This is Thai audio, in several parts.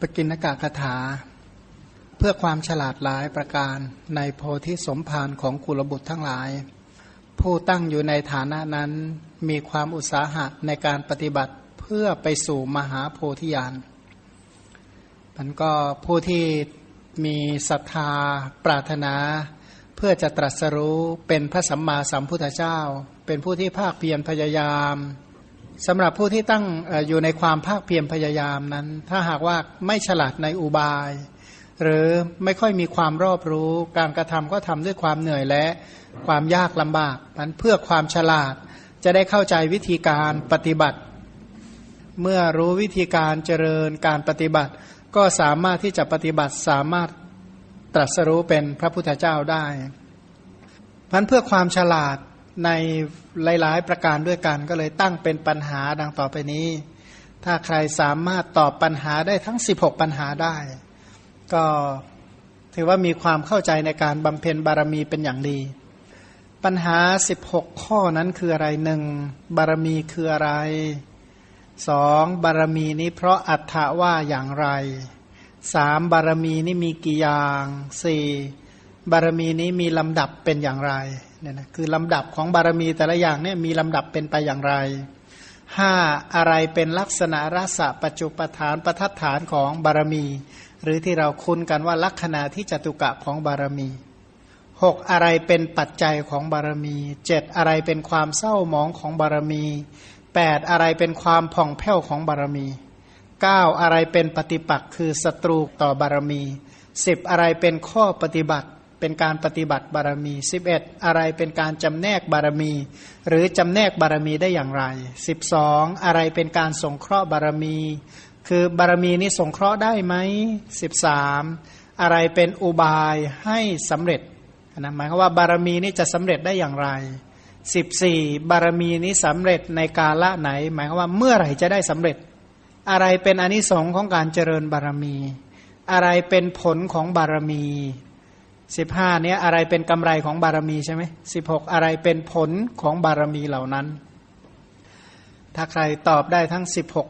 ปกินกะคาถา เพื่อความฉลาดหลายประการในโพธิสมภารของกุลบุตรทั้งหลาย ผู้ตั้งอยู่ในฐานะนั้นมีความอุตสาหะในการปฏิบัติเพื่อไปสู่มหาโพธิญาณมันก็ผู้ที่มีศรัทธาปรารถนา เพื่อจะตรัสรู้เป็นพระสัมมาสัมพุทธเจ้า เป็นผู้ที่ภาคเพียรพยายาม สำหรับผู้ที่ตั้งอยู่ในความภาคเพียรพยายามนั้น ถ้าหากว่าไม่ฉลาดในอุบาย หรือไม่ค่อยมีความรอบรู้ การกระทำก็ทำด้วยความเหนื่อยและความยากลำบากนั้นเพื่อความฉลาดจะได้เข้าใจวิธีการปฏิบัติ เมื่อรู้วิธีการเจริญการปฏิบัติ ก็สามารถที่จะปฏิบัติสามารถตรัสรู้เป็นพระพุทธเจ้าได้พันเพื่อความฉลาด ในหลาย ๆ ประการด้วยกัน ก็เลยตั้งเป็นปัญหาดังต่อไปนี้ ถ้าใครสามารถตอบปัญหาได้ทั้ง 16 ปัญหาได้ ก็ถือว่ามีความเข้าใจในการบำเพ็ญบารมีเป็นอย่างดี ปัญหา 16 ข้อนั้นคืออะไรหนึ่งบารมีคืออะไรสองบารมีนี้เพราะอัฏฐว่าอย่างไรสามบารมีนี้มีกี่อย่างสี่บารมีนี้มีลำดับเป็นอย่างไร เนี่ยนะคือลำดับของบารมีแต่ละอย่างเนี่ยมีลำดับเป็นไปอย่างไรห้าอะไรเป็นลักษณะรสะปัจจุปฐานประทัดฐานของบารมี หรือที่เราคุ้นกันว่าลักษณะที่จตุกะของบารมีหกอะไรเป็นปัจจัยของบารมีเจ็ดอะไรเป็นความเศร้าหมองของบารมีแปดอะไรเป็นความผ่องแผ้วของบารมีเก้าอะไรเป็นปฏิปักษ์คือศัตรูต่อบารมีสิบอะไรเป็นข้อปฏิบัติ เป็นการปฏิบัติบารมี 11 อะไรเป็นการจำแนกบารมี หรือจำแนกบารมีได้อย่างไร 12 อะไรเป็นการสงเคราะห์บารมี คือบารมีนี้สงเคราะห์ได้ไหม 13 อะไรเป็นอุบายให้สำเร็จนะหมายความว่าบารมีนี้จะสำเร็จได้อย่างไร 14 บารมีนี้สำเร็จในกาละไหน หมายความว่าเมื่อไหร่จะได้สำเร็จ อะไรเป็นอนิสงค์ของการเจริญบารมีอะไรเป็นผลของบารมี สิบห้าเนี้ยอะไรเป็นกำไรของบารมีใช่ไหมสิบหกอะไรเป็นผลของบารมีเหล่านั้น ถ้าใครตอบได้ทั้งสิบหก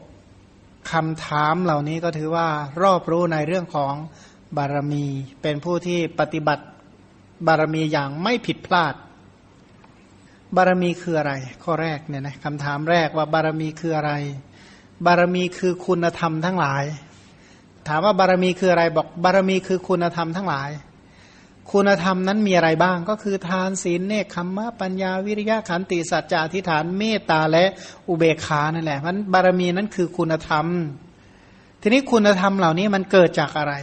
คำถามเหล่านี้ก็ถือว่ารอบรู้ในเรื่องของบารมี เป็นผู้ที่ปฏิบัติบารมีอย่างไม่ผิดพลาด บารมีคืออะไร ข้อแรกเนี่ยนะคำถามแรกว่าบารมีคืออะไร บารมีคือคุณธรรมทั้งหลาย ถามว่าบารมีคืออะไรบอกบารมีคือคุณธรรมทั้งหลาย คุณธรรมนั้นมีอะไรบ้างก็คือทานศีลเนคขมมะปัญญาวิริยะขันติสัจจะอธิษฐานเมตตาและอุเบกขานั่นแหละมันบารมีนั้นคือคุณธรรม ทีนี้คุณธรรมเหล่านี้มันเกิดจากอะไร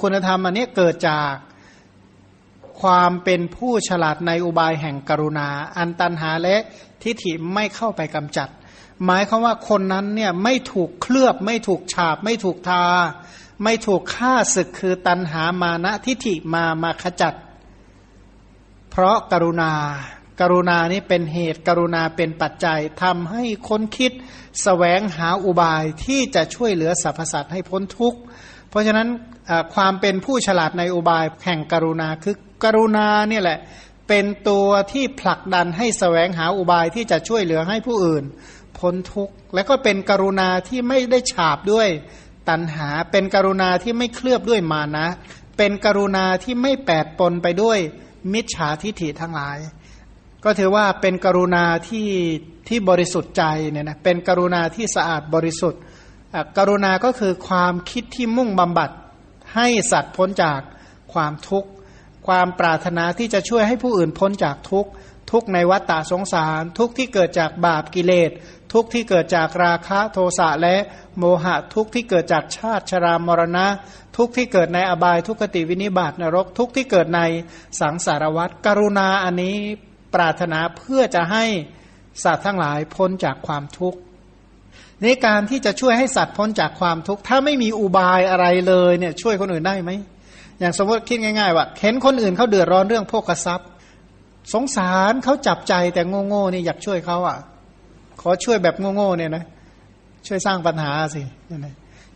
คุณธรรมอันนี้เกิดจากความเป็นผู้ฉลาดในอุบายแห่งกรุณา อันตันหาและทิฏฐิไม่เข้าไปกำจัด หมายคือว่าคนนั้นเนี่ยไม่ถูกเคลือบไม่ถูกฉาบไม่ถูกทา ไม่ถูกฆ่าศึกคือตันหามานะทิฏฐิมามาขจัด เพราะกรุณาการุณานี้เป็นเหตุกรุณาเป็นปัจจัยทำให้คนคิดสแสวงหาอุบายที่จะช่วยเหลือสรรพสัตว์ให้พ้นทุกข์ เพราะฉะนั้นความเป็นผู้ฉลาดในอุบายแห่งกรุณาคือกรุณาเนี่ยแหละเป็นตัวที่ผลักดันให้สแสวงหาอุบายที่จะช่วยเหลือให้ผู้อื่น พ้นทุกข์ และก็เป็นกรุณาที่ไม่ได้ฉาบด้วย ตัณหา เป็นกรุณาที่ไม่เคลือบด้วยมานะ เป็นกรุณาที่ไม่แปดปนไปด้วยมิจฉาทิฐิทั้งหลาย ก็ถือว่าเป็นกรุณาที่ที่บริสุทธิ์ใจเนี่ยนะเป็นกรุณาที่สะอาดบริสุทธิ์ กรุณาก็คือความคิดที่มุ่งบำบัดให้สัตว์พ้นจากความทุกข์ ความปรารถนาที่จะช่วยให้ผู้อื่นพ้นจากทุกข์ทุกในวัฏฏะสงสาร ทุกที่เกิดจากบาปกิเลส ทุกที่เกิดจากราคะโทสะและโมหะทุกที่เกิดจากชาติชรามรณะ ทุกที่เกิดในอบายทุกขติวินิบาตนรก ทุกที่เกิดในสังสารวัฏกรุณาอันนี้ปรารถนาเพื่อจะให้สัตว์ทั้งหลายพ้นจากความทุกข์ในการที่จะช่วยให้สัตว์พ้นจากความทุกข์ถ้าไม่มีอุบายอะไรเลยเนี่ยช่วยคนอื่นได้ไหมอย่างสมมติคิดง่ายๆว่าเห็นคนอื่นเขาเดือดร้อนเรื่องพวกกระซับสงสารเขาจับใจแต่โง่ๆนี่อยากช่วยเขาอะ ขอช่วยแบบโง่ๆเนี่ยนะช่วยสร้างปัญหาสิ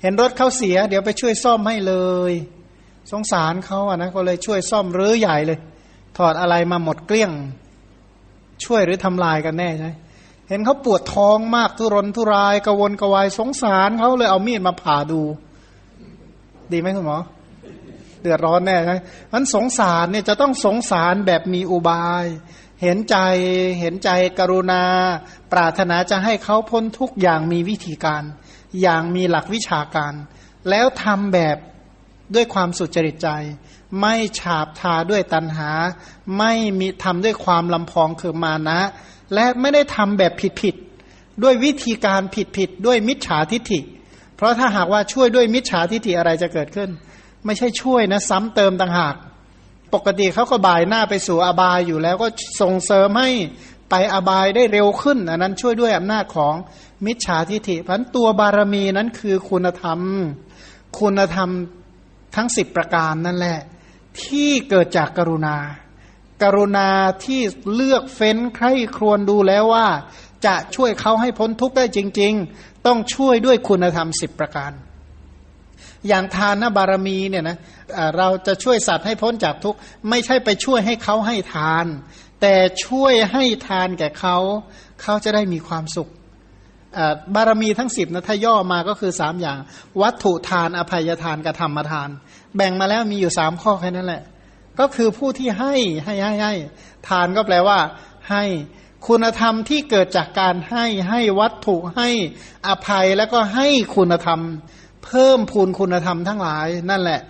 เห็นรถเขาเสีย เดี๋ยวไปช่วยซ่อมให้เลย สงสารเขาอะนะก็เลยช่วยซ่อมรื้อใหญ่เลย ถอดอะไรมาหมดเกลี้ยง ช่วยหรือทำลายกันแน่ใช่เห็นเขาปวดท้องมากทุรนทุรายกระวนกระวายสงสารเขาเลยเอามีดมาผ่าดู ดีไหมคุณหมอเดือดร้อนแน่ใช่มันสงสารเนี่ยจะต้องสงสารแบบมีอุบาย เห็นใจเห็นใจกรุณา ปรารถนาจะให้เขาพ้นทุกอย่างมีวิธีการ อย่างมีหลักวิชาการ แล้วทำแบบด้วยความสุจริตใจ ไม่ฉาบทาด้วยตัณหา ไม่มีทำด้วยความลำพองคือมานะ และไม่ได้ทำแบบผิดผิดด้วยวิธีการผิดผิดด้วยมิจฉาทิฏฐิ เพราะถ้าหากว่าช่วยด้วยมิจฉาทิฏฐิอะไรจะเกิดขึ้น ไม่ใช่ช่วยนะ ซ้ำเติมต่างหาก ปกติเขาก็บ่ายหน้าไปสู่อบายอยู่แล้วก็ส่งเสริมให้ไปอบายได้เร็วขึ้น อันนั้นช่วยด้วยอำนาจของมิจฉาทิฐิพันตัวบารมีนั้นคือคุณธรรม คุณธรรมทั้งสิบประการนั่นแหละ ที่เกิดจากกรุณากรุณาที่เลือกเฟ้นใครครวญดูแล้วว่า จะช่วยเขาให้พ้นทุกข์ได้จริง ๆ ต้องช่วยด้วยคุณธรรมสิบประการ อย่างทานบารมีเนี่ยนะเราจะช่วยสัตว์ให้พ้นจากทุกข์ไม่ใช่ไปช่วยให้เขาให้ทาน แต่ช่วยให้ทานแก่เขาเขาจะได้มีความสุขบารมีทั้งสิบนะถ้าย่อมาก็คือสามอย่าง วัตถุทานอภัยทานกับธรรมทาน แบ่งมาแล้วมีอยู่สามข้อแค่นั้นแหละ ก็คือผู้ที่ให้ให้ให้ให้ทานก็แปลว่า ให้คุณธรรมที่เกิดจากการให้ให้วัตถุให้อภัยแล้วก็ให้คุณธรรม เพิ่มพูนคุณธรรมทั้งหลาย นั่นแหละ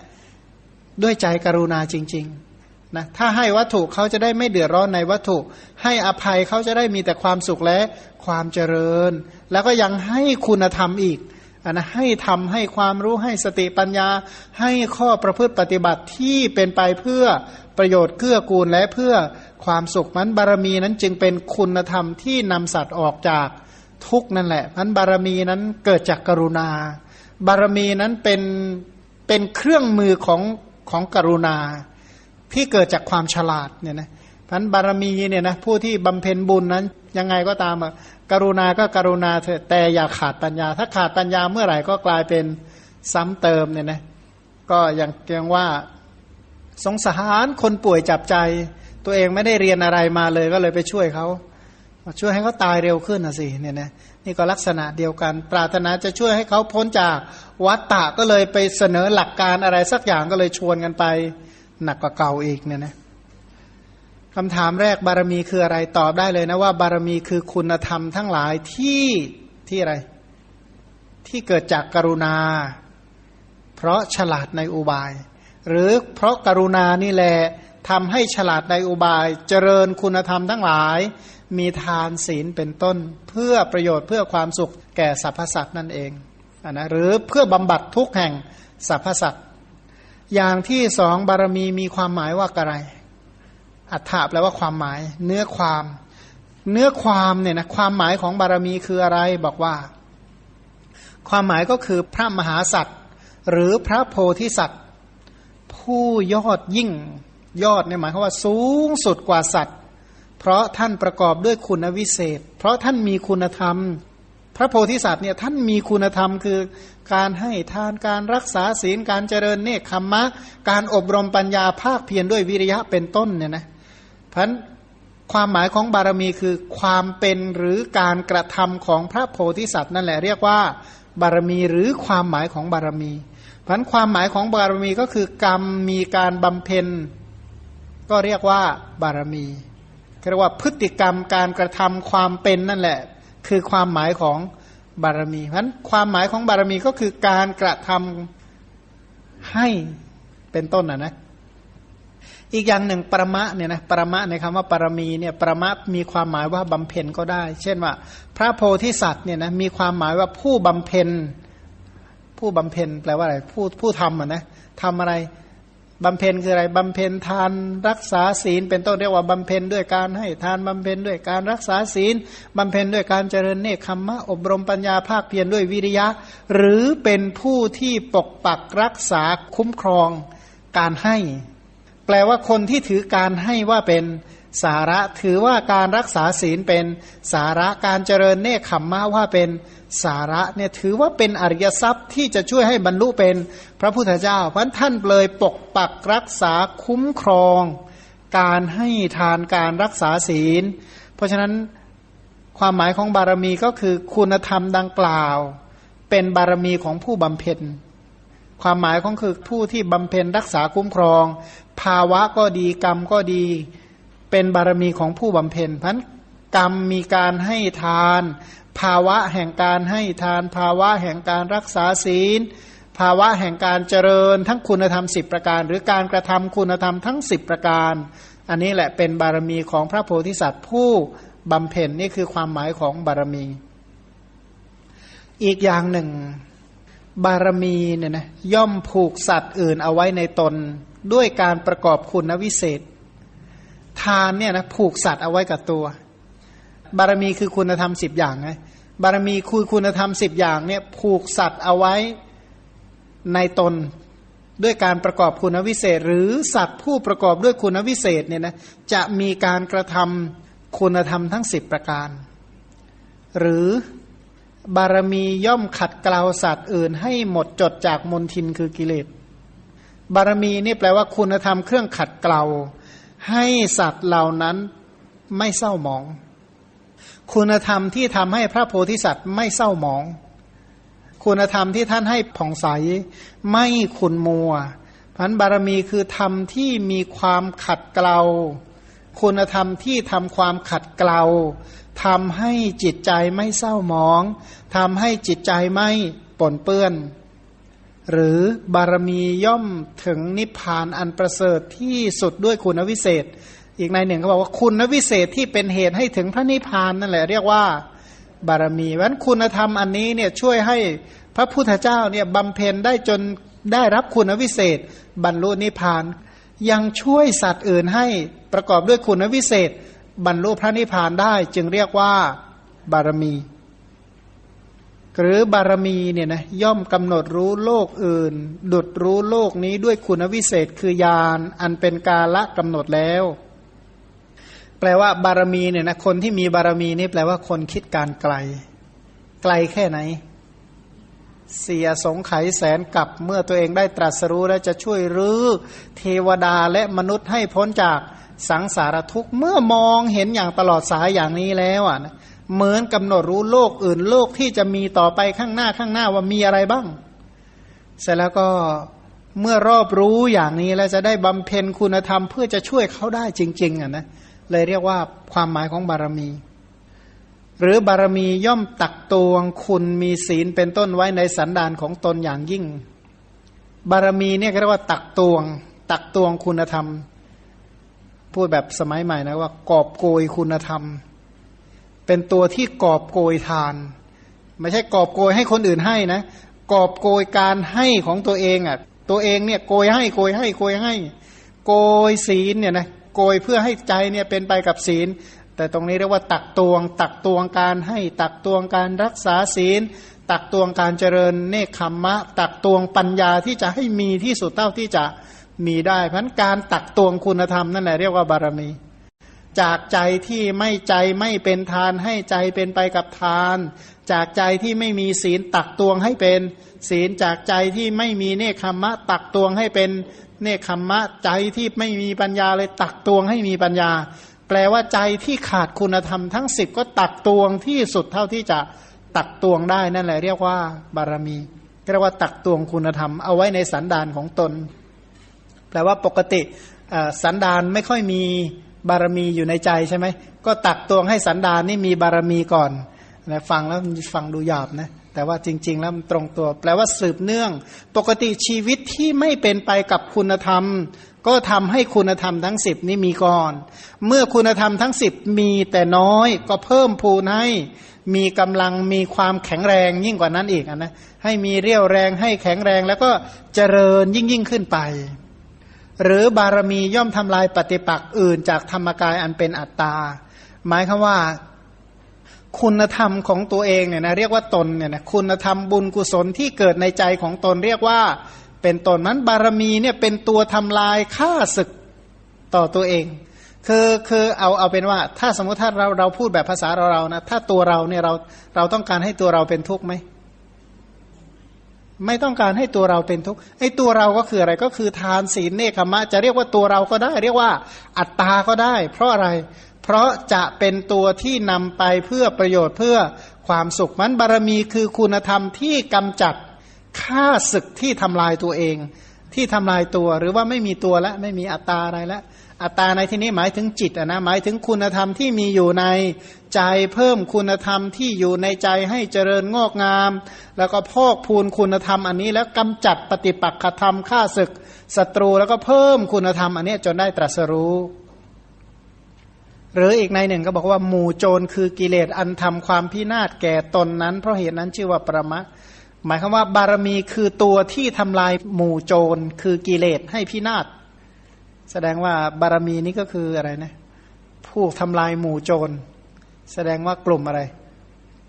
ด้วยใจกรุณาจริง ๆนะถ้าให้วัตถุเขาจะได้ไม่เดือดร้อนในวัตถุ ให้อภัยเขาจะได้มีแต่ความสุขและความเจริญ แล้วก็ยังให้คุณธรรมอีกอนะให้ทำให้ความรู้ให้สติปัญญา ให้ข้อประพฤติปฏิบัติที่เป็นไปเพื่อประโยชน์เกื้อกูลและเพื่อความสุขมันบารมีนั้นจึงเป็นคุณธรรมที่นำสัตว์ออกจากทุกนั่นแหละมันบารมีนั้นเกิดจากกรุณา บารมีนั้นเป็นเป็นเครื่องมือของของกรุณา ที่เกิดจากความฉลาดเนี่ยนะพันบารมีเนี่ยนะผู้ที่บำเพ็ญบุญนั้นยังไงก็ตามอะกรุณาก็กรุณาเถอะแต่อย่าขาดปัญญา ถ้าขาดปัญญาเมื่อไหร่ก็กลายเป็นซ้ำเติมเนี่ยนะก็อย่างเกียงว่าสงสารคนป่วยจับใจ ตัวเองไม่ได้เรียนอะไรมาเลยก็เลยไปช่วยเขาช่วยให้เขาตายเร็วขึ้นนะสิเนี่ยนะ นี่ก็ลักษณะเดียวกัน ปรารถนาจะช่วยให้เขาพ้นจากวัฏฏะก็เลยไปเสนอหลักการอะไรสักอย่างก็เลยชวนกันไป หนักกว่าเก่าอีกเนี่ยนะคำถามแรกบารมีคืออะไรตอบได้เลยนะว่า บารมีคือคุณธรรมทั้งหลายที่ที่อะไร ที่เกิดจากกรุณา เพราะฉลาดในอุบาย หรือเพราะกรุณานี่แหละทำให้ฉลาดในอุบายเจริญคุณธรรมทั้งหลาย มีทานศีลเป็นต้น เพื่อประโยชน์เพื่อความสุขแก่สรรพสัตว์นั่นเองอนะหรือเพื่อบำบัดทุกแห่งสรรพสัตว์อย่างที่สองบารมีมีความหมายว่าอะไร อัฏฐะแปลว่าความหมาย เนื้อความ เนื้อความเนี่ยนะความหมายของบารมีคืออะไรบอกว่า ความหมายก็คือพระมหาสัตว์หรือพระโพธิสัตว์ ผู้ยอดยิ่งยอดเนี่ยหมายความว่าสูงสุดกว่าสัตว์ เพราะท่านประกอบด้วยคุณวิเศษ เพราะท่านมีคุณธรรม พระโพธิสัตว์เนี่ยท่านมีคุณธรรมคือการให้ทานการรักษาศีลการเจริญเนคขมมะ การอบรมปัญญาภาคเพียรด้วยวิริยะเป็นต้นเนี่ยนะพันความหมายของบารมีคือความเป็นหรือการกระทำของพระโพธิสัตว์นั่นแหละเรียกว่าบารมีหรือความหมายของบารมี พันความหมายของบารมีก็คือกรรมมีการบำเพ็ญ ก็เรียกว่าบารมีเรียกว่าพฤติกรรมการกระทำความเป็นนั่นแหละ คือความหมายของบารมีเพราะฉะนั้นความหมายของบารมีก็คือการกระทำให้เป็นต้นนะนะอีกอย่างหนึ่งปรมะเนี่ยนะปรมะในคำว่าปรมีเนี่ยปรมะมีความหมายว่าบำเพ็ญก็ได้ เช่นว่า พระโพธิสัตว์เนี่ยนะมีความหมายว่าผู้บำเพ็ญ ผู้บำเพ็ญแปลว่าอะไร ผู้ผู้ทำอะนะทำอะไรบำเพ็ญคืออะไรบำเพ็ญทานรักษาศีล เป็นต้นเรียกว่าบำเพ็ญด้วยการให้ทานบำเพ็ญด้วยการรักษาศีลบำเพ็ญด้วยการเจริญเนคขมมะอบรมปัญญาภาคเพียรด้วยวิริยะ หรือเป็นผู้ที่ปกปักรักษาคุ้มครองการให้ แปลว่าคนที่ถือการให้ว่าเป็น สาระถือว่าการรักษาศีลเป็นสาระการเจริญเนคขมมะว่าเป็นสาระเนี่ยถือว่าเป็นอริยทรัพย์ที่จะช่วยให้บรรลุเป็นพระพุทธเจ้า เพราะท่านเลยปกปักรักษาคุ้มครอง การให้ทานการรักษาศีล เพราะฉะนั้นความหมายของบารมีก็คือคุณธรรมดังกล่าว เป็นบารมีของผู้บำเพ็ญความหมายของคือผู้ที่บำเพ็ญรักษาคุ้มครอง ภาวะก็ดีกรรมก็ดี เป็นบารมีของผู้บำเพ็ญพันกรรมมีการให้ทาน ภาวะแห่งการให้ทาน ภาวะแห่งการรักษาศีล ภาวะแห่งการเจริญทั้งคุณธรรมสิบประการ หรือการกระทำคุณธรรมทั้งสิบประการ อันนี้แหละเป็นบารมีของพระโพธิสัตว์ผู้บำเพ็ญนี่คือความหมายของบารมี อีกอย่างหนึ่ง บารมีเนี่ยนะย่อมผูกสัตว์อื่นเอาไว้ในตนด้วยการประกอบคุณวิเศษ ทานเนี่ยนะผูกสัตว์เอาไว้กับตัว บารมีคือคุณธรรมสิบอย่างไงบารมีคือคุณธรรมสิบอย่างเนี่ยผูกสัตว์เอาไว้ในตนด้วยการประกอบคุณวิเศษ หรือสัตว์ผู้ประกอบด้วยคุณวิเศษเนี่ยนะจะมีการกระทำคุณธรรมทั้งสิบประการ หรือบารมีย่อมขัดเกลาสัตว์อื่น ให้หมดจดจากมนทินคือกิเลสบารมีนี่แปลว่าคุณธรรมเครื่องขัดเกลา ให้สัตว์เหล่านั้นไม่เศร้าหมอง คุณธรรมที่ทำให้พระโพธิสัตว์ไม่เศร้าหมอง คุณธรรมที่ท่านให้ผ่องใส ไม่ขุนมัวพันบารมีคือธรรมที่มีความขัดเกลา คุณธรรมที่ทำความขัดเกลาทำให้จิตใจไม่เศร้าหมอง ทำให้จิตใจไม่ปนเปื้อน หรือบารมีย่อมถึงนิพพานอันประเสริฐที่สุดด้วยคุณวิเศษ อีกในหนึ่งเขาบอกว่าคุณวิเศษที่เป็นเหตุให้ถึงพระนิพพานนั่นแหละเรียกว่าบารมีเพราะคุณธรรมอันนี้เนี่ยช่วยให้พระพุทธเจ้าเนี่ยบำเพ็ญได้จนได้รับคุณวิเศษ บรรลุนิพพาน ยังช่วยสัตว์อื่นให้ประกอบด้วยคุณวิเศษ บรรลุพระนิพพานได้จึงเรียกว่าบารมี หรือบารมีเนี่ยนะย่อมกำหนดรู้โลกอื่น ดุดรู้โลกนี้ด้วยคุณวิเศษคือญาณอันเป็นกาละกำหนดแล้ว แปลว่าบารมีเนี่ยนะคนที่มีบารมีนี่แปลว่าคนคิดการไกล ไกลแค่ไหน เสียสงไขแสนกับเมื่อตัวเองได้ตรัสรู้แล้วจะช่วยรื้อเทวดาและมนุษย์ให้พ้นจากสังสารทุกข์เมื่อมองเห็นอย่างตลอดสายอย่างนี้แล้วอะ เหมือนกำหนดรู้โลกอื่นโลกที่จะมีต่อไปข้างหน้าข้างหน้าว่ามีอะไรบ้าง เสร็จแล้วก็เมื่อรอบรู้อย่างนี้แล้วจะได้บำเพ็ญคุณธรรมเพื่อจะช่วยเขาได้จริง ๆอะนะเลยเรียกว่าความหมายของบารมี หรือบารมีย่อมตักตวงคุณมีศีลเป็นต้นไว้ในสันดานของตนอย่างยิ่ง บารมีเนี่ยเรียกว่าตักตวง ตักตวงคุณธรรม พูดแบบสมัยใหม่นะว่ากอบโกยคุณธรรม เป็นตัวที่กอบโกยทาน ไม่ใช่กอบโกยให้คนอื่นให้นะ กอบโกยการให้ของตัวเองอะ ตัวเองเนี่ยโกยให้โกยให้โกยให้ โกยศีลเนี่ยนะโกยเพื่อให้ใจเนี่ยเป็นไปกับศีล แต่ตรงนี้เรียกว่าตักตวง ตักตวงการให้ ตักตวงการรักษาศีล ตักตวงการเจริญเนคขมมะ ตักตวงปัญญาที่จะให้มีที่สุดเท่าที่จะมีได้ เพราะการตักตวงคุณธรรมนั่นแหละเรียกว่าบารมี จากใจที่ไม่ใจไม่เป็นทานให้ใจเป็นไปกับทาน จากใจที่ไม่มีศีลตักตวงให้เป็น ศีลจากใจที่ไม่มีเนคขมะ ตักตวงให้เป็น เนคขมมะใจที่ไม่มีปัญญาเลยตักตวงให้มีปัญญา แปลว่าใจที่ขาดคุณธรรมทั้งสิบก็ตักตวงที่สุดเท่าที่จะตักตวงได้นั่นแหละเรียกว่าบารมีเรียกว่าตักตวงคุณธรรมเอาไว้ในสันดานของตน แปลว่าปกติสันดานไม่ค่อยมี บารมีอยู่ในใจใช่ไหมก็ตักตวงให้สันดานนี่มีบารมีก่อนนะฟังแล้วฟังดูหยาบนะแต่ว่าจริง ๆ แล้วมันตรงตัว แปลว่าสืบเนื่อง ปกติชีวิตที่ไม่เป็นไปกับคุณธรรม ก็ทำให้คุณธรรมทั้งสิบนี้มีก่อน เมื่อคุณธรรมทั้งสิบมีแต่น้อย ก็เพิ่มพูนให้มีกำลังมีความแข็งแรงยิ่งกว่านั้นอีกนะให้มีเรี่ยวแรงให้แข็งแรงแล้วก็เจริญยิ่งยิ่งขึ้นไป หรือบารมีย่อมทำลายปฏิปักษ์อื่นจากธรรมกายอันเป็นอัตตา หมายคือว่า คุณธรรมของตัวเองเนี่ยนะเรียกว่าตนเนี่ยนะคุณธรรมบุญกุศลที่เกิดในใจของตนเรียกว่าเป็นตนนั้นบารมีเนี่ยเป็นตัวทำลายฆ่าศึกต่อตัวเอง คือคือเอาเอาเป็นว่า ถ้าสมมติถ้าเราเราพูดแบบภาษาเราเรานะถ้าตัวเราเนี่ยเราเราต้องการให้ตัวเราเป็นทุกข์ไหม ไม่ต้องการให้ตัวเราเป็นทุกข์ไอ้ตัวเราก็คืออะไรก็คือทานศีลเนคขมะ จะเรียกว่าตัวเราก็ได้ เรียกว่าอัตตาก็ได้ เพราะอะไร เพราะจะเป็นตัวที่นำไปเพื่อประโยชน์เพื่อความสุขมันบารมีคือคุณธรรมที่กำจัดฆ่าศึกที่ทำลายตัวเอง ที่ทำลายตัวหรือว่าไม่มีตัวแล้วไม่มีอัตตาอะไรแล้ว อัตตาในที่นี้หมายถึงจิตนะหมายถึงคุณธรรมที่มีอยู่ในใจเพิ่มคุณธรรมที่อยู่ในใจให้เจริญงอกงาม แล้วก็พอกพูนคุณธรรมอันนี้ แล้วกำจัดปฏิปักษธรรมฆ่าศึกศัตรูแล้วก็เพิ่มคุณธรรมอันนี้จนได้ตรัสรู้หรืออีกในหนึ่งก็บอกว่าหมู่โจรคือกิเลสอันทำความพินาศแก่ตนนั้น เพราะเหตุนั้นชื่อว่าประมะ หมายความว่าบารมีคือตัวที่ทำลายหมู่โจรคือกิเลสให้พินาศ แสดงว่าบารมีนี้ก็คืออะไรนะผู้ทำลายหมู่โจร แสดงว่ากลุ่มอะไร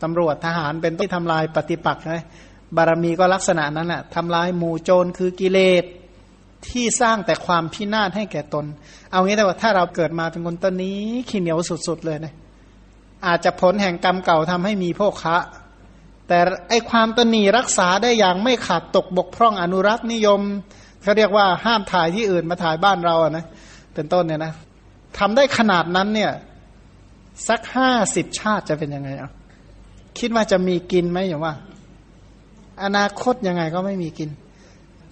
ตำรวจทหารเป็นที่ทำลายปฏิปักษ์นะบารมีก็ลักษณะนั้นแหละทำลายหมู่โจรคือกิเลสที่สร้างแต่ความพินาศให้แก่ตน เอางี้แต่ว่าถ้าเราเกิดมาเป็นคนต้นนี้ขี้เหนียวสุดๆเลยนะอาจจะผลแห่งกรรมเก่าทำให้มีโภคะ แต่ไอความตนีรักษาได้อย่างไม่ขาดตกบกพร่องอนุรักษ์นิยม เขาเรียกว่าห้ามถ่ายที่อื่นมาถ่ายบ้านเราอะนะเป็นต้นเนี่ยนะทำได้ขนาดนั้นเนี่ยสักห้าสิบชาติจะเป็นยังไงอะคิดว่าจะมีกินไหมอย่างว่า อนาคตยังไงก็ไม่มีกิน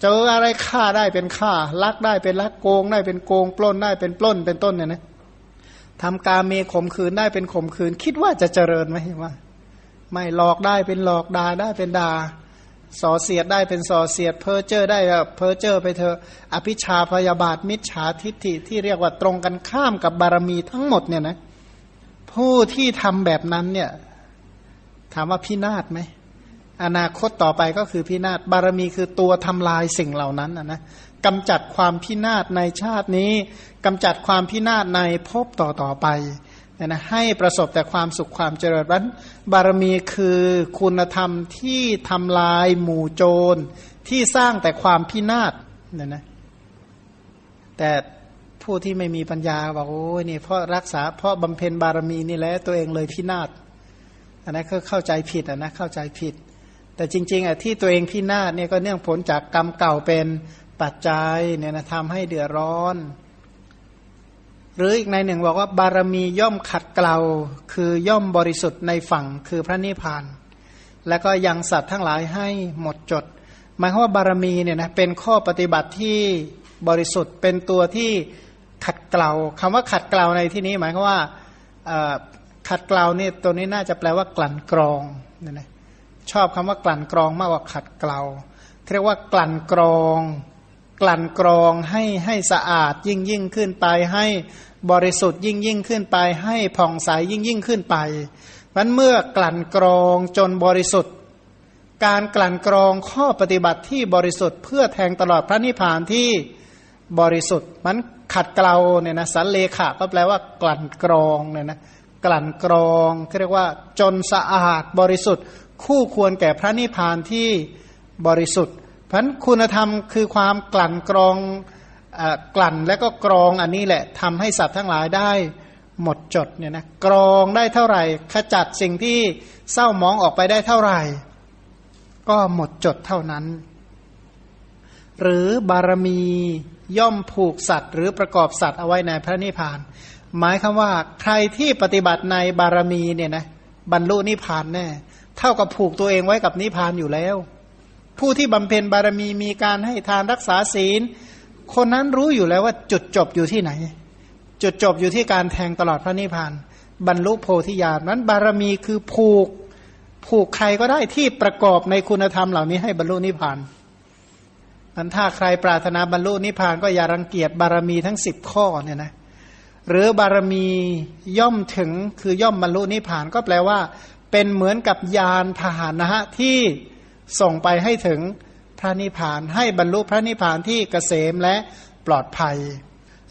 เจออะไรฆ่าได้เป็นฆ่าลักได้เป็นลักโกงได้เป็นโกง ปล้นได้เป็นปล้นเป็นต้นเนี่ยนะทำการเมข่มขืนได้เป็นข่มขืน คิดว่าจะเจริญไหมว่า ไม่หลอกได้เป็นหลอกด่าได้เป็นด่า ส่อเสียดได้เป็นส่อเสียด เพอเจอได้เพอเจอไปเถอะอภิชาพยาบาทมิจฉาทิฏฐิที่เรียกว่าตรงกันข้ามกับบารมีทั้งหมดเนี่ยนะผู้ที่ทำแบบนั้นเนี่ยถามว่าพินาศไหมอนาคตต่อไปก็คือพินาศบารมีคือตัวทำลายสิ่งเหล่านั้นนะกำจัดความพินาศในชาตินี้กำจัดความพินาศในภพต่อต่อไป นะให้ประสบแต่ความสุขความเจริญนั้นบารมีคือคุณธรรมที่ทำลายหมู่โจร ที่สร้างแต่ความพินาศเนี่ยนะแต่ผู้ที่ไม่มีปัญญาบอกโอ้ยนี่เพราะรักษาเพราะบำเพ็ญบารมีนี่แหละตัวเองเลยพินาศอันนั้นก็เข้าใจผิดอะนะเข้าใจผิด แต่จริงๆอะที่ตัวเองพินาศเนี่ยก็เนื่องผลจากกรรมเก่าเป็นปัจจัยเนี่ยนะทำให้เดือดร้อน หรืออีกในหนึ่งบอกว่าบารมีย่อมขัดเกลาคือย่อมบริสุทธิ์ในฝั่งคือพระนิพพาน แล้วก็ยังสัตว์ทั้งหลายให้หมดจด หมายความว่าบารมีเนี่ยนะเป็นข้อปฏิบัติที่บริสุทธิ์เป็นตัวที่ขัดเกลาคำว่าขัดเกลาในที่นี้หมายความว่าขัดเกลานี่ตัวนี้น่าจะแปลว่ากลั่นกรองเนี่ยนะชอบคำว่ากลั่นกรองมากกว่าขัดเกลาเรียกว่ากลั่นกรอง กลั่นกรองให้ให้สะอาดยิ่งยิ่งขึ้นไป ให้บริสุทธิ์ยิ่งยิ่งขึ้นไป ให้ผ่องใสยิ่งยิ่งขึ้นไปมันเมื่อกลั่นกรองจนบริสุทธิ์ การกลั่นกรองข้อปฏิบัติที่บริสุทธิ์เพื่อแทงตลอดพระนิพพานที่บริสุทธิ์ มันขัดเกลาเนี่ยนะสันเลขะก็แปลว่ากลั่นกรองเนี่ยนะกลั่นกรองเรียกว่าจนสะอาดบริสุทธิ์ คู่ควรแก่พระนิพพานที่บริสุทธิ์ พันคุณธรรมคือความกลั่นกรองอกลั่นและก็กรองอันนี้แหละทำให้สัตว์ทั้งหลายได้หมดจดเนี่ยนะกรองได้เท่าไหร่ ขจัดสิ่งที่เศร้ามองออกไปได้เท่าไหร่ ก็หมดจดเท่านั้น หรือบารมีย่อมผูกสัตว์ หรือประกอบสัตว์เอาไว้ในพระนิพพาน หมายคำว่าใครที่ปฏิบัติในบารมีเนี่ยนะบรรลุนิพพานแน่ เท่ากับผูกตัวเองไว้กับนิพพานอยู่แล้ว ผู้ที่บำเพ็ญบารมีมีการให้ทานรักษาศีล คนนั้นรู้อยู่แล้วว่าจุดจบอยู่ที่ไหน จุดจบอยู่ที่การแทงตลอดพระนิพพาน บรรลุโพธิญาณนั้นบารมีคือผูกผูกใครก็ได้ที่ประกอบในคุณธรรมเหล่านี้ให้บรรลุนิพพานมันถ้าใครปรารถนาบรรลุนิพพานก็อย่ารังเกียจบารมีทั้งสิบข้อเนี่ยนะหรือบารมีย่อมถึงคือย่อมบรรลุนิพพานก็แปลว่า เป็นเหมือนกับยานพาหนะที่ ส่งไปให้ถึงพระนิพพาน ให้บรรลุพระนิพพานที่เกษมและปลอดภัย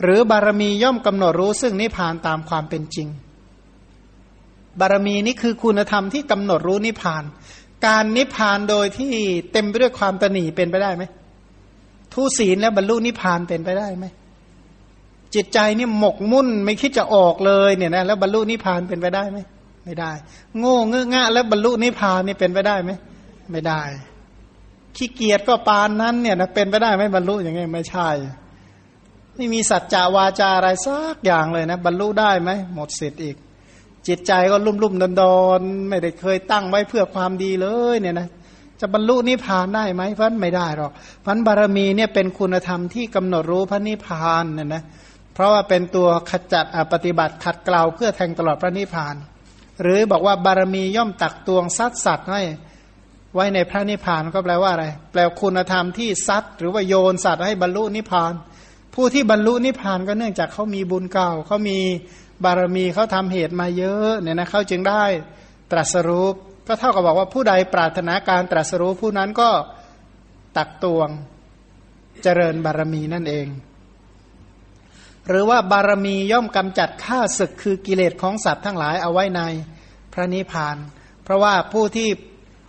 หรือบารมีย่อมกำหนดรู้ซึ่งนิพพานตามความเป็นจริง บารมีนี้คือคุณธรรมที่กำหนดรู้นิพพาน การนิพพานโดยที่เต็มไปด้วยความตนีเป็นไปได้ไหมทุศีลแล้วบรรลุนิพพานเป็นไปได้ไหมจิตใจนี่หมกมุ่นไม่คิดจะออกเลยเนี่ยนะแล้วบรรลุนิพพานเป็นไปได้ไหมไม่ได้ โง่เงื้องะแล้วบรรลุนิพพานนี่เป็นไปได้ไหม ไม่ได้ ขี้เกียจก็ปานนั้นเนี่ยนะเป็นไปได้ไหมบรรลุอย่างไงไม่ใช่ ไม่มีสัจจาวาจาอะไรสักอย่างเลยนะ บรรลุได้ไหมหมดสิทธิ์อีก จิตใจก็ลุ่มลุ่มดอนดอนไม่ได้เคยตั้งไว้เพื่อความดีเลยเนี่ยนะจะบรรลุนิพพานได้ไหมพันไม่ได้หรอกพันบารมีเนี่ยเป็นคุณธรรมที่กำหนดรู้พระนิพพานเนี่ยนะเพราะว่าเป็นตัวขจัดปฏิบัติขัดเกลาเพื่อแทงตลอดพระนิพพาน หรือบอกว่าบารมีย่อมตักตวงซัดสัตว์ให้ ไว้ในพระนิพพานก็แปลว่าอะไร แปลคุณธรรมที่ซัดหรือว่าโยนสัตว์ให้บรรลุนิพพาน ผู้ที่บรรลุนิพพานก็เนื่องจากเขามีบุญเก่าเขามีบารมีเขาทำเหตุมาเยอะเนี่ยนะเขาจึงได้ตรัสรู้ก็เท่ากับบอกว่าผู้ใดปรารถนาการตรัสรู้ผู้นั้นก็ตักตวงเจริญบารมีนั่นเอง หรือว่าบารมีย่อมกำจัดข้าศึกคือกิเลสของสัตว์ทั้งหลายเอาไว้ในพระนิพพาน เพราะว่าผู้ที่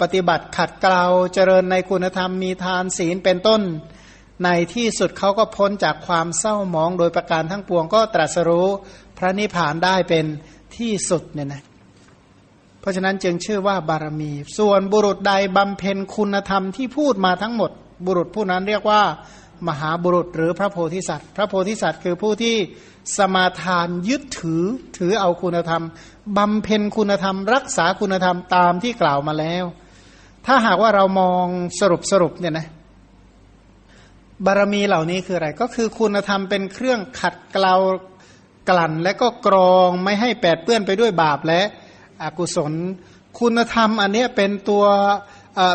ปฏิบัติขัดเกลาเจริญในคุณธรรมมีทานศีลเป็นต้น ในที่สุดเขาก็พ้นจากความเศร้าหมองโดยประการทั้งปวงก็ตรัสรู้พระนิพพานได้เป็นที่สุดเนี่ยนะเพราะฉะนั้นจึงชื่อว่าบารมี ส่วนบุรุษใดบำเพ็ญคุณธรรมที่พูดมาทั้งหมด บุรุษผู้นั้นเรียกว่ามหาบุรุษหรือพระโพธิสัตว์ พระโพธิสัตว์คือผู้ที่สมาทานยึดถือถือเอาคุณธรรมบำเพ็ญคุณธรรม รักษาคุณธรรมตามที่กล่าวมาแล้ว ถ้าหากว่าเรามองสรุปสรุปเนี่ยนะบารมีเหล่านี้คืออะไร ก็คือคุณธรรมเป็นเครื่องขัดเกลากลั่น และก็กรองไม่ให้แปดเปื้อนไปด้วยบาปและอกุศล คุณธรรมอันนี้เป็นตัว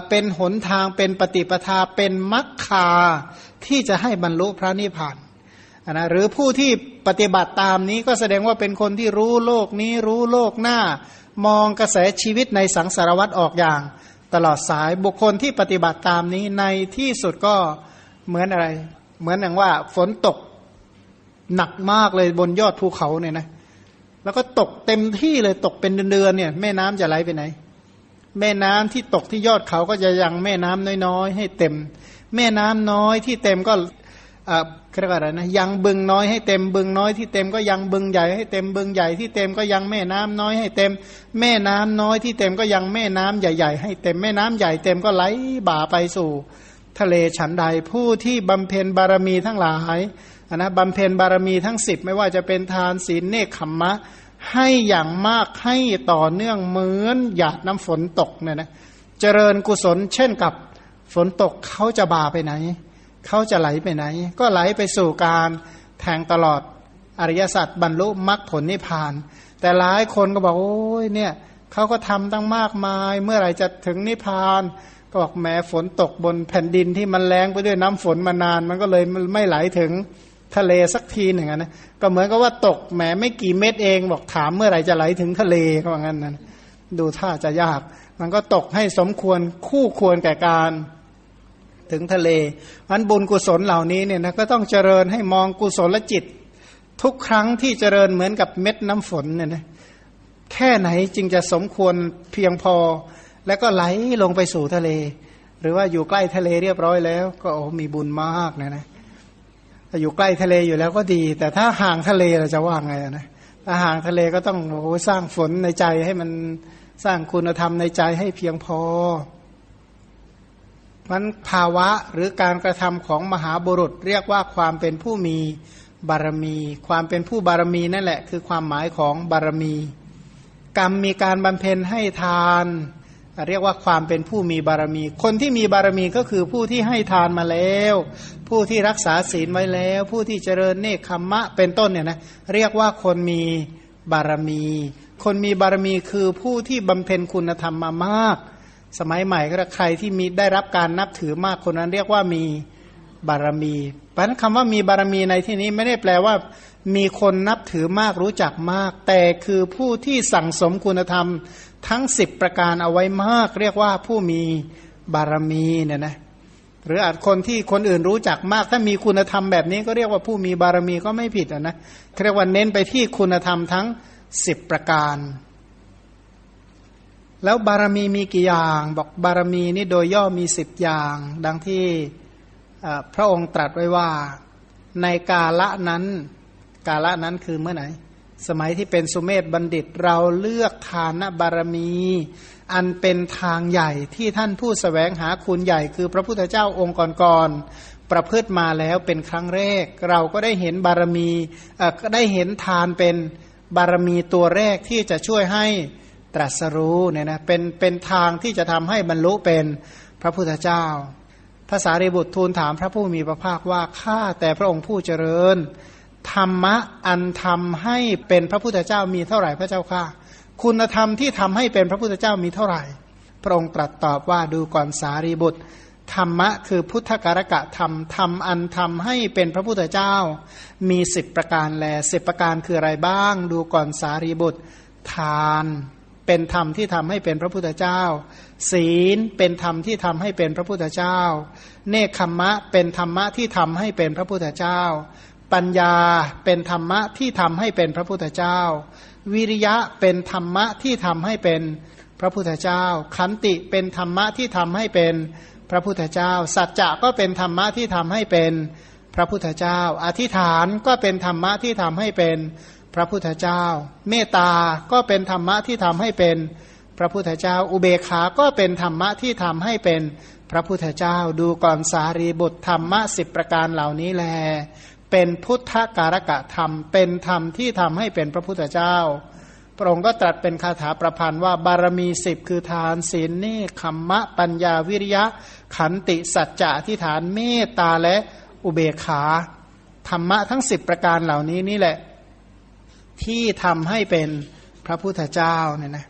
เป็นหนทางเป็นปฏิปทาเป็นมัคคาที่จะให้บรรลุพระนิพพานนะหรือผู้ที่ปฏิบัติตามนี้ก็แสดงว่าเป็นคนที่รู้โลกนี้รู้โลกหน้า มองกระแสชีวิตในสังสารวัตออกอย่าง ตลอดสายบุคคลที่ปฏิบัติตามนี้ในที่สุดก็เหมือนอะไร เหมือนอย่างว่าฝนตกหนักมากเลยบนยอดภูเขาเนี่ยนะ แล้วก็ตกเต็มที่เลยตกเป็นเดือนเนี่ย แม่น้ำจะไหลไปไหน แม่น้ำที่ตกที่ยอดเขาก็จะยังแม่น้ำน้อยๆ ให้เต็ม แม่น้ำน้อยที่เต็มก็อ่า เรียกว่าอะไรนะยังบึงน้อยให้เต็มบึงน้อยที่เต็มก็ยังบึงใหญ่ให้เต็มบึงใหญ่ที่เต็มก็ยังแม่น้ำน้อยให้เต็ม แม่น้ำน้อยที่เต็มก็ยังแม่น้ำใหญ่ ๆ ให้เต็มแม่น้ำใหญ่เต็มก็ไหลบ่าไปสู่ ทะเลฉันใดผู้ที่บำเพ็ญบารมีทั้งหลายนะบำเพ็ญบารมีทั้งสิบไม่ว่าจะเป็นทานศีลเนคขมมะ ให้อย่างมากให้ต่อเนื่องเหมือนหยาดน้ำฝนตกเนี่ยนะเจริญกุศลเช่นกับฝนตกเขาจะบาไปไหน เขาจะไหลไปไหน ก็ไหลไปสู่การแทงตลอดอริยสัจบรรลุมรรคผลนิพพาน แต่หลายคนก็บอกโอ้ยเนี่ยเขาก็ทำตั้งมากมาย เมื่อไหร่จะถึงนิพพานก็บอกแม้ฝนตกบนแผ่นดินที่มันแรงไปด้วยน้ำฝนมานาน มันก็เลยไม่ไหลถึงทะเลสักทีหนึ่งนะก็เหมือนกับว่าตกแหมไม่กี่เม็ดเองบอกถามเมื่อไหร่จะไหลถึงทะเลเขาว่างั้นนะดูท่าจะยาก มันก็ตกให้สมควรคู่ควรแก่การ ถึงทะเลมันบุญกุศลเหล่านี้เนี่ยนะก็ต้องเจริญให้มองกุศลจิต ทุกครั้งที่เจริญเหมือนกับเม็ดน้ำฝนเนี่ยนะแค่ไหนจึงจะสมควรเพียงพอ แล้วก็ไหลลงไปสู่ทะเล หรือว่าอยู่ใกล้ทะเลเรียบร้อยแล้ว ก็โอ้มีบุญมากนะนะถ้าอยู่ใกล้ทะเลอยู่แล้วก็ดี แต่ถ้าห่างทะเลเราจะว่าไงนะถ้าห่างทะเลก็ต้องโอ้สร้างฝนในใจให้มันสร้างคุณธรรมในใจให้เพียงพอ มันภาวะหรือการกระทำของมหาบุรุษ เรียกว่าความเป็นผู้มีบารมี ความเป็นผู้บารมีนั่นแหละ คือความหมายของบารมี กรรมมีการบำเพ็ญให้ทาน เรียกว่าความเป็นผู้มีบารมี คนที่มีบารมีก็คือผู้ที่ให้ทานมาแล้ว ผู้ที่รักษาศีลไว้แล้ว ผู้ที่เจริญเนคขมมะเป็นต้นเนี่ยนะเรียกว่าคนมีบารมี คนมีบารมีคือผู้ที่บำเพ็ญคุณธรรมมามาก สมัยใหม่ก็ใครที่มีได้รับการนับถือมากคนนั้นเรียกว่ามีบารมีเพราะนั้นคำว่ามีบารมีในที่นี้ไม่ได้แปลว่า มีคนนับถือมากรู้จักมาก แต่คือผู้ที่สั่งสมคุณธรรมทั้งสิบประการเอาไว้มาก เรียกว่าผู้มีบารมีเนี่ยนะหรืออาจคนที่คนอื่นรู้จักมาก ถ้ามีคุณธรรมแบบนี้ก็เรียกว่าผู้มีบารมีก็ไม่ผิดนะเรียกว่าเน้นไปที่คุณธรรมทั้งสิบประการ แล้วบารมีมีกี่อย่าง บอกบารมีนี่โดยย่อมีสิบอย่าง ดังที่พระองค์ตรัสไว้ว่า ในกาละนั้น กาละนั้นคือเมื่อไหร่สมัยที่เป็นสุเมธบัณฑิตเราเลือกทานบารมี อันเป็นทางใหญ่ที่ท่านผู้สแสวงหาคุณใหญ่ คือพระพุทธเจ้าองค์ก่อนๆประพฤติมาแล้วเป็นครั้งแรก เราก็ได้เห็นบารมีก็ได้เห็นทานเป็นบารมีตัวแรกที่จะช่วยให้ ตรัสรู้เนี่ยนะเป็นเป็นทางที่จะทำให้บรรลุเป็นพระพุทธเจ้าภาษาริบุตรทูลถามพระผู้มีพระภาคว่าข้าแต่พระองค์ผู้เจริญ ธรรมะอันทำให้เป็นพระพุทธเจ้ามีเท่าไหร่พระเจ้าข้าคุณธรรมที่ทำให้เป็นพระพุทธเจ้ามีเท่าไหร่ พระองค์ตรัสตอบว่าดูก่อนสารีบุตร ธรรมะคือพุทธการกะธรรมธรรมอันทำให้เป็นพระพุทธเจ้า มีสิบประการแลสิบประการคืออะไรบ้าง ดูก่อนสารีบุตร ทาน เป็นธรรมที่ทำให้เป็นพระพุทธเจ้า ศีลเป็นธรรมที่ทำให้เป็นพระพุทธเจ้า เนคขมมะเป็นธรรมะที่ทำให้เป็นพระพุทธเจ้า ปัญญาเป็นธรรมะที่ทำให้เป็นพระพุทธเจ้า วิริยะเป็นธรรมะที่ทำให้เป็นพระพุทธเจ้า ขันติเป็นธรรมะที่ทำให้เป็นพระพุทธเจ้า สัจจะก็เป็นธรรมะที่ทำให้เป็นพระพุทธเจ้า อธิษฐานก็เป็นธรรมะที่ทำให้เป็น ระพุทธเจ้า เมตตาก็เป็นธรรมะที่ทำให้เป็นพระพุทธเจ้า อุเบกขาก็เป็นธรรมะที่ทำให้เป็นพระพุทธเจ้า ดูก่อนสารีบุตรธรรมะสิบประการเหล่านี้แล เป็นพุทธการกะธรรม เป็นธรรมที่ทำให้เป็นพระพุทธเจ้า พระองค์ก็ตรัสเป็นคาถาประพันธ์ว่าบารมีสิบคือทานศีลนี่คัมมะปัญญาวิริยะ ขันติสัจจะที่ฐานเมตตาและอุเบกขาธรรมะทั้งสิบประการเหล่านี้นี่แหละ ที่ทำให้เป็นพระพุทธเจ้าเนี่ยนะ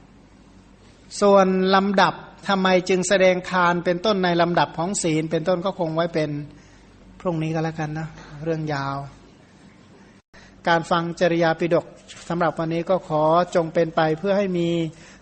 ส่วนลำดับทำไมจึงแสดงทานเป็นต้นในลำดับของศีล เป็นต้นก็คงไว้เป็นพรุ่งนี้ก็แล้วกันนะเรื่องยาว การฟังจริยาปิฎกสำหรับวันนี้ก็ขอจงเป็นไปเพื่อให้มี